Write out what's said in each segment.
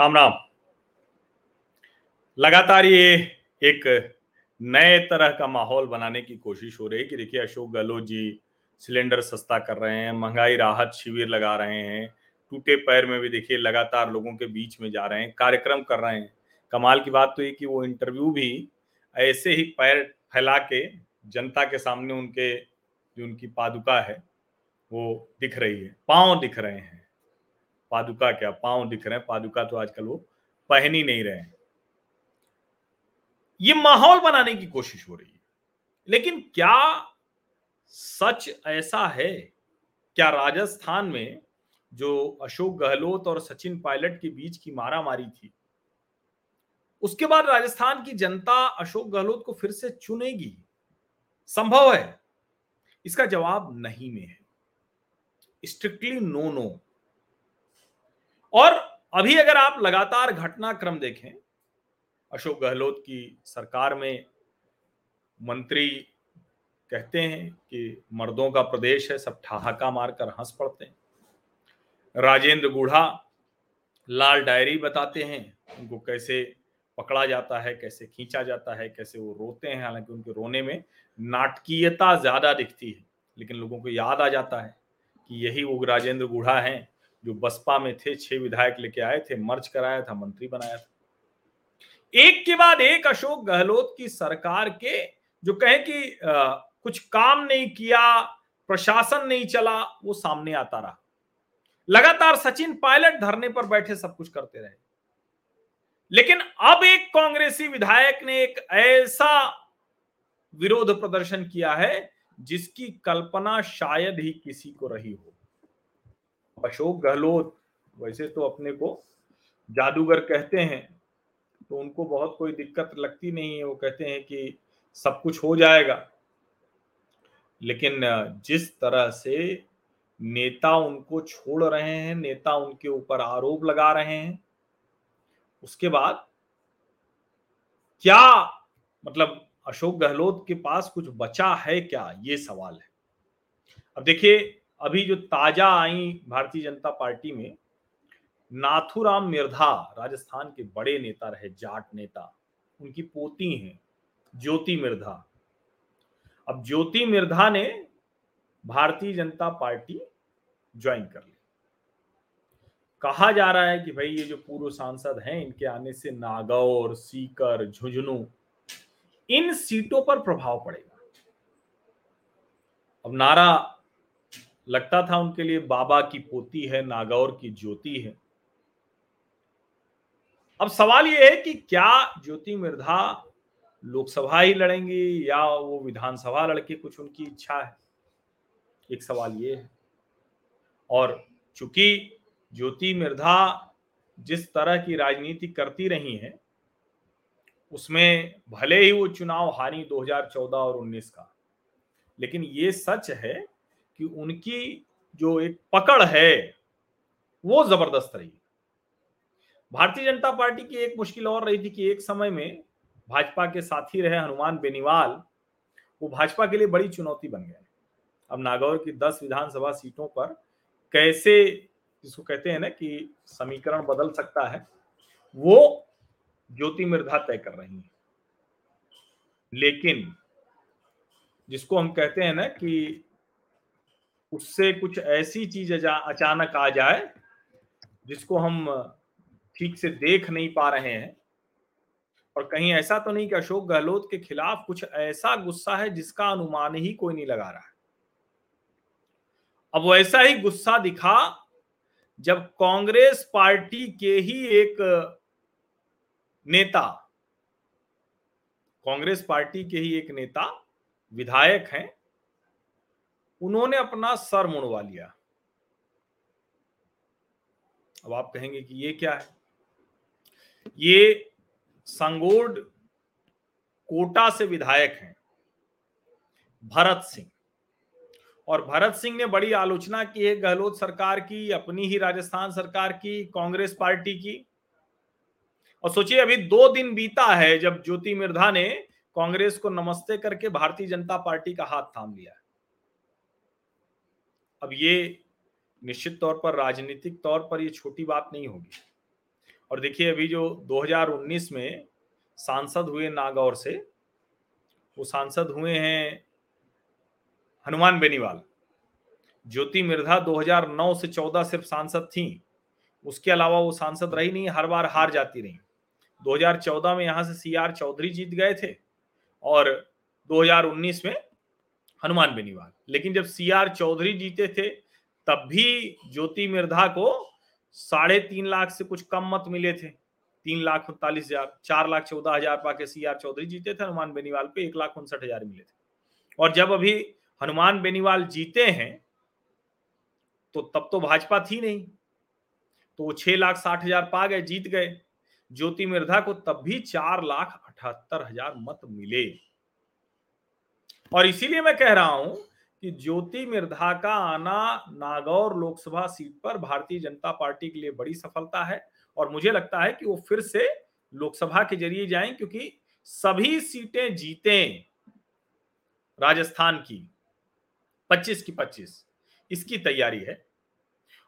राम राम। लगातार ये एक नए तरह का माहौल बनाने की कोशिश हो रही है कि देखिए, अशोक गहलोत जी सिलेंडर सस्ता कर रहे हैं, महँगाई राहत शिविर लगा रहे हैं, टूटे पैर में भी देखिए लगातार लोगों के बीच में जा रहे हैं, कार्यक्रम कर रहे हैं। कमाल की बात तो ये कि वो इंटरव्यू भी ऐसे ही पैर फैला के जनता के सामने उनके, जो उनकी पादुका है, वो दिख रही है, पाँव दिख रहे हैं। पादुका क्या पाँव दिख रहे हैं, पादुका तो आजकल वो पहन ही नहीं रहे हैं। ये माहौल बनाने की कोशिश हो रही है। लेकिन क्या सच ऐसा है? क्या राजस्थान में जो अशोक गहलोत और सचिन पायलट के बीच की मारामारी थी, उसके बाद राजस्थान की जनता अशोक गहलोत को फिर से चुनेगी? संभव है? इसका जवाब नहीं में है। स्ट्रिक्टली नो नो और अभी अगर आप लगातार घटनाक्रम देखें, अशोक गहलोत की सरकार में मंत्री कहते हैं कि मर्दों का प्रदेश है, सब ठहाका मारकर हंस पड़ते हैं। राजेंद्र गुढ़ा लाल डायरी बताते हैं, उनको कैसे पकड़ा जाता है, कैसे खींचा जाता है, कैसे वो रोते हैं, हालाँकि उनके रोने में नाटकीयता ज़्यादा दिखती है, लेकिन लोगों को याद आ जाता है कि यही वो राजेंद्र गुढ़ा हैं। जो बसपा में थे छह विधायक लेके आए थे मर्ज कराया था मंत्री बनाया था। एक के बाद एक अशोक गहलोत की सरकार के जो कहे कि आ, कुछ काम नहीं किया प्रशासन नहीं चला वो सामने आता रहा। लगातार सचिन पायलट धरने पर बैठे सब कुछ करते रहे। लेकिन अब एक कांग्रेसी विधायक ने एक ऐसा विरोध प्रदर्शन किया है जिसकी कल्पना शायद ही किसी को रही हो। अशोक गहलोत वैसे तो अपने को जादूगर कहते हैं तो उनको बहुत कोई दिक्कत लगती नहीं है। वो कहते हैं कि सब कुछ हो जाएगा। लेकिन जिस तरह से नेता उनको छोड़ रहे हैं, नेता उनके ऊपर आरोप लगा रहे हैं, उसके बाद क्या मतलब अशोक गहलोत के पास कुछ बचा है क्या? ये सवाल है। अब देखिए अभी जो ताज़ा आई भारतीय जनता पार्टी में, नाथुराम मिर्धा राजस्थान के बड़े नेता रहे, जाट नेता। उनकी पोती हैं, ज्योति मिर्धा। अब ज्योति मिर्धा ने भारतीय जनता पार्टी ज्वाइन कर ली। कहा जा रहा है कि भाई ये जो पूर्व सांसद हैं, इनके आने से नागौर, सीकर, झुंझुनू, इन सीटों पर प्रभाव पड़ेगा। अब नारा लगता था उनके लिए बाबा की पोती है, नागौर की ज्योति है। अब सवाल यह है कि क्या ज्योति मिर्धा लोकसभा ही लड़ेंगी या वो विधानसभा लड़के कुछ उनकी इच्छा है? एक सवाल ये है। और चूँकि ज्योति मिर्धा जिस तरह की राजनीति करती रही है, उसमें भले ही वो चुनाव हारी 2014 और 19 का, लेकिन ये सच है कि उनकी जो एक पकड़ है, वो ज़बरदस्त रही। भारतीय जनता पार्टी की एक मुश्किल और रही थी कि एक समय में भाजपा के साथी रहे हनुमान बेनीवाल, वो भाजपा के लिए बड़ी चुनौती बन गए। अब नागौर की दस विधानसभा सीटों पर कैसे जिसको कहते हैं ना कि समीकरण बदल सकता है, वो ज्योति मिर्धा तय कर रही है। लेकिन जिसको हम कहते हैं ना कि उससे कुछ ऐसी चीज़ अचानक आ जाए जिसको हम ठीक से देख नहीं पा रहे हैं। और कहीं ऐसा तो नहीं कि अशोक गहलोत के खिलाफ कुछ ऐसा गुस्सा है जिसका अनुमान ही कोई नहीं लगा रहा है। अब वैसा ही गुस्सा दिखा जब कांग्रेस पार्टी के ही एक नेता, कांग्रेस पार्टी के ही एक नेता विधायक हैं उन्होंने अपना सर मुड़वा लिया। अब आप कहेंगे कि ये क्या है? ये संगोड कोटा से विधायक हैं, भरत सिंह। और भरत सिंह ने बड़ी आलोचना की है, गहलोत सरकार की, अपनी ही राजस्थान सरकार की, कांग्रेस पार्टी की। और सोचिए, अभी दो दिन बीता है जब ज्योति मिर्धा ने कांग्रेस को नमस्ते करके भारतीय जनता पार्टी का हाथ थाम लिया अब ये निश्चित तौर पर, राजनीतिक तौर पर ये छोटी बात नहीं होगी। और देखिए, अभी जो 2019 में सांसद हुए नागौर से, वो सांसद हुए हैं हनुमान बेनीवाल। ज्योति मिर्धा 2009 से 14 सिर्फ़ सांसद थी। उसके अलावा वो सांसद रही नहीं, हर बार हार जाती रही। 2014 में यहाँ से सी आर चौधरी जीत गए थे और 2019 में हनुमान बेनीवाल। लेकिन जब सी आर चौधरी जीते थे, तब भी ज्योति मिर्धा को साढ़े तीन लाख से कुछ कम मत मिले थे। तीन लाख उनतालीस हज़ार, चार लाख चौदह हज़ार पाके सी आर चौधरी जीते थे, हनुमान बेनीवाल पे एक लाख उनसठ हज़ार मिले थे। और जब अभी हनुमान बेनीवाल जीते हैं तो तब तो भाजपा थी नहीं। तो वो छह लाख साठ हज़ार पा गए, जीत गए। ज्योति मिर्धा को तब भी चार लाख अठहत्तर हज़ार मत मिले। और इसीलिए मैं कह रहा हूँ कि ज्योति मिर्धा का आना नागौर लोकसभा सीट पर भारतीय जनता पार्टी के लिए बड़ी सफलता है और मुझे लगता है कि वो फिर से लोकसभा के ज़रिए जाएँ, क्योंकि सभी सीटें जीते राजस्थान की 25 की 25 इसकी तैयारी है।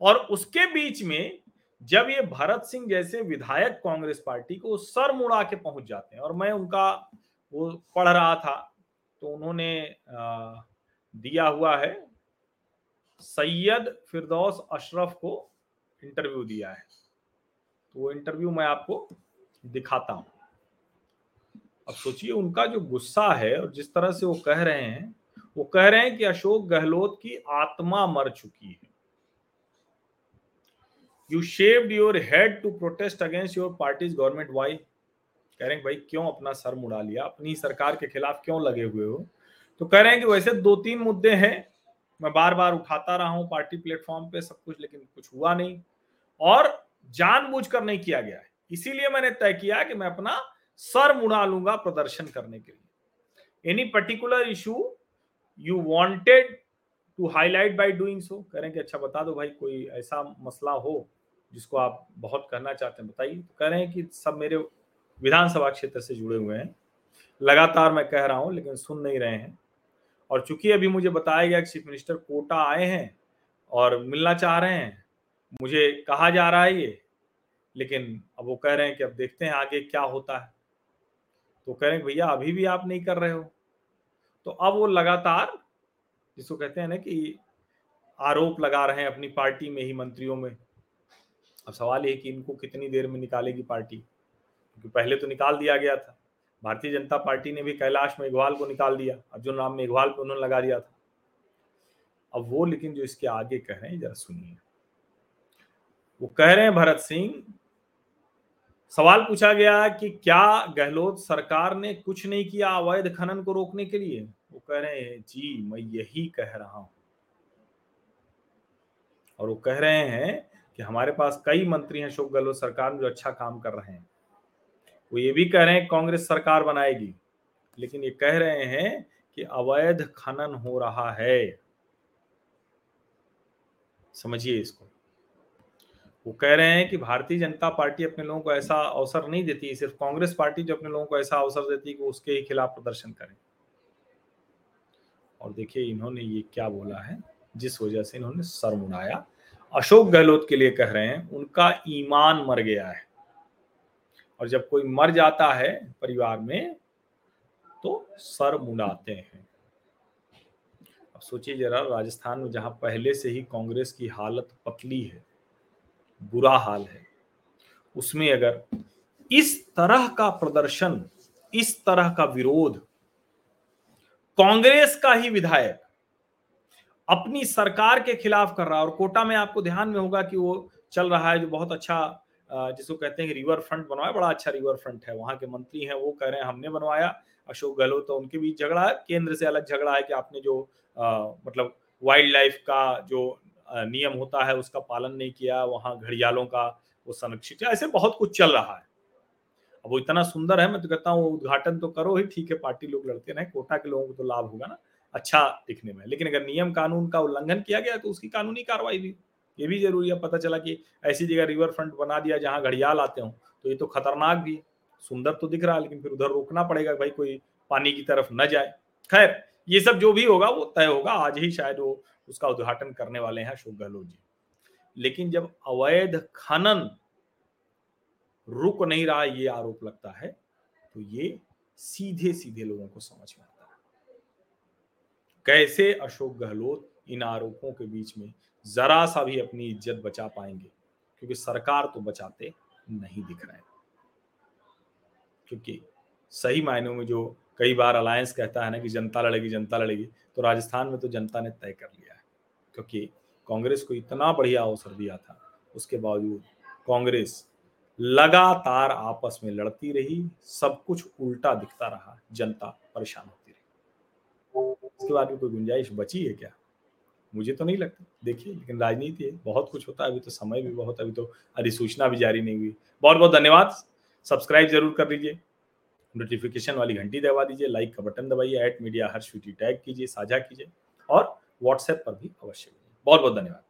और उसके बीच में जब ये भरत सिंह जैसे विधायक कांग्रेस पार्टी को सर मुड़ा के पहुँच जाते हैं, और मैं उनका वो पढ़ रहा था तो उन्होंने दिया हुआ है, सैयद फिरदौस अशरफ को इंटरव्यू दिया है। तो वो इंटरव्यू मैं आपको दिखाता हूँ। अब सोचिए उनका जो गुस्सा है और जिस तरह से वो कह रहे हैं, वो कह रहे हैं कि अशोक गहलोत की आत्मा मर चुकी है। You shaved your head to protest against your party's government why कह रहे हैं भाई, क्यों अपना सर मुड़ा लिया? अपनी सरकार के खिलाफ क्यों लगे हुए हो? तो कह रहे हैं कि वैसे दो तीन मुद्दे हैं। मैं बार बार उठाता रहा हूँ पार्टी प्लेटफॉर्म पे सब कुछ, लेकिन कुछ हुआ नहीं। और जानबूझकर नहीं किया गया है। इसीलिए मैंने तय किया कि मैं अपना सर मुड़ा लूँगा प्रदर्शन करने के लिए। Any particular issue you wanted to highlight by doing so करें कि अच्छा बता दो भाई, कोई ऐसा मसला हो जिसको आप बहुत कहना चाहते हैं, बताइए। कह रहे हैं कि सब मेरे विधानसभा क्षेत्र से जुड़े हुए हैं। लगातार मैं कह रहा हूँ, लेकिन सुन नहीं रहे हैं। और चूँकि अभी मुझे बताया गया कि चीफ मिनिस्टर कोटा आए हैं और मिलना चाह रहे हैं, मुझे कहा जा रहा है ये, लेकिन अब वो कह रहे हैं कि अब देखते हैं आगे क्या होता है। तो कह रहे हैं भैया, अभी भी आप नहीं कर रहे हो। तो अब वो लगातार जिसको कहते हैं ना कि आरोप लगा रहे हैं अपनी पार्टी में ही मंत्रियों में। अब सवाल ये कि इनको कितनी देर में निकालेगी पार्टी? क्योंकि पहले तो निकाल दिया गया था। भारतीय जनता पार्टी ने भी कैलाश मेघवाल को निकाल दिया, अर्जुन राम मेघवाल को उन्होंने लगा दिया था। अब वो, लेकिन जो इसके आगे कह रहे हैं, जरा सुनिए। वो कह रहे हैं, भरत सिंह, सवाल पूछा गया कि क्या गहलोत सरकार ने कुछ नहीं किया अवैध खनन को रोकने के लिए? वो कह रहे हैं, जी, मैं यही कह रहा हूँ। और वो कह रहे हैं कि हमारे पास कई मंत्री हैं, अशोक गहलोत सरकार में जो अच्छा काम कर रहे हैं। वो ये भी कह रहे हैं, कांग्रेस सरकार बनाएगी। लेकिन ये कह रहे हैं कि अवैध खनन हो रहा है। समझिए इसको। वो कह रहे हैं कि भारतीय जनता पार्टी अपने लोगों को ऐसा अवसर नहीं देती, सिर्फ़ कांग्रेस पार्टी जो अपने लोगों को ऐसा अवसर देती है कि उसके ही खिलाफ प्रदर्शन करें। और देखिए, इन्होंने ये क्या बोला है, जिस वजह से इन्होंने सर मुड़ाया अशोक गहलोत के लिए कह रहे हैं, उनका ईमान मर गया है। और जब कोई मर जाता है परिवार में तो सर मुड़ाते हैं। अब सोचिए जरा, राजस्थान में जहाँ पहले से ही कांग्रेस की हालत पतली है, बुरा हाल है, उसमें अगर इस तरह का प्रदर्शन, इस तरह का विरोध कांग्रेस का ही विधायक अपनी सरकार के खिलाफ कर रहा है, और कोटा में आपको ध्यान में होगा कि वो चल रहा है, जो बहुत अच्छा जिसको कहते हैं रिवर फ्रंट बनवाया बड़ा अच्छा रिवर फ्रंट है। वहाँ के मंत्री हैं वो कह रहे हैं हमने बनवाया। अशोक गहलोत तो उनके बीच झगड़ा है। केंद्र से अलग झगड़ा है कि आपने जो आ, मतलब वाइल्ड लाइफ का जो नियम होता है उसका पालन नहीं किया वहाँ घड़ियालों का वो संरक्षित ऐसे बहुत कुछ चल रहा है। अब वो इतना सुंदर है मैं तो कहता हूँ उद्घाटन तो करो ही ठीक है पार्टी लोग लड़ते रहे कोटा के लोगों को तो लाभ होगा ना अच्छा दिखने में। लेकिन अगर नियम कानून का उल्लंघन किया गया तो उसकी कानूनी कार्रवाई भी ये भी ज़रूरी है। पता चला कि ऐसी जगह रिवर फ्रंट बना दिया जहाँ घड़ियाल आते हो तो ये तो खतरनाक भी सुंदर तो दिख रहा है, लेकिन फिर उधर रोकना पड़ेगा भाई कोई पानी की तरफ़ न जाए। खैर, ये सब जो भी होगा, वो तय होगा। आज ही शायद वो उसका उद्घाटन करने वाले हैं अशोक गहलोत जी। लेकिन जब अवैध खनन रुक नहीं रहा, ये आरोप लगता है तो ये सीधे सीधे लोगों को समझ में आता है। कैसे अशोक गहलोत इन आरोपों के बीच में जरा सा भी अपनी इज़्ज़त बचा पाएँगे, क्योंकि सरकार तो बचाते नहीं दिख रहे क्योंकि सही मायनों में जो कई बार अलायंस कहता है ना कि जनता लड़ेगी जनता लड़ेगी तो राजस्थान में तो जनता ने तय कर लिया है, क्योंकि कांग्रेस को इतना बढ़िया अवसर दिया था, उसके बावजूद कांग्रेस लगातार आपस में लड़ती रही, सब कुछ उल्टा दिखता रहा, जनता परेशान होती रही। इसके बाद भी कोई गुंजाइश बची है क्या? मुझे तो नहीं लगता। देखिए, लेकिन राजनीति है, बहुत कुछ होता है, अभी तो समय भी बहुत, अभी तो अधिसूचना भी जारी नहीं हुई। बहुत बहुत धन्यवाद। सब्सक्राइब ज़रूर कर लीजिए। नोटिफिकेशन वाली घंटी दबा दीजिए लाइक का बटन दबाइए एट मीडिया हर स्वीटी टैग कीजिए, साझा कीजिए, और व्हाट्सएप पर भी अवश्य बहुत बहुत धन्यवाद।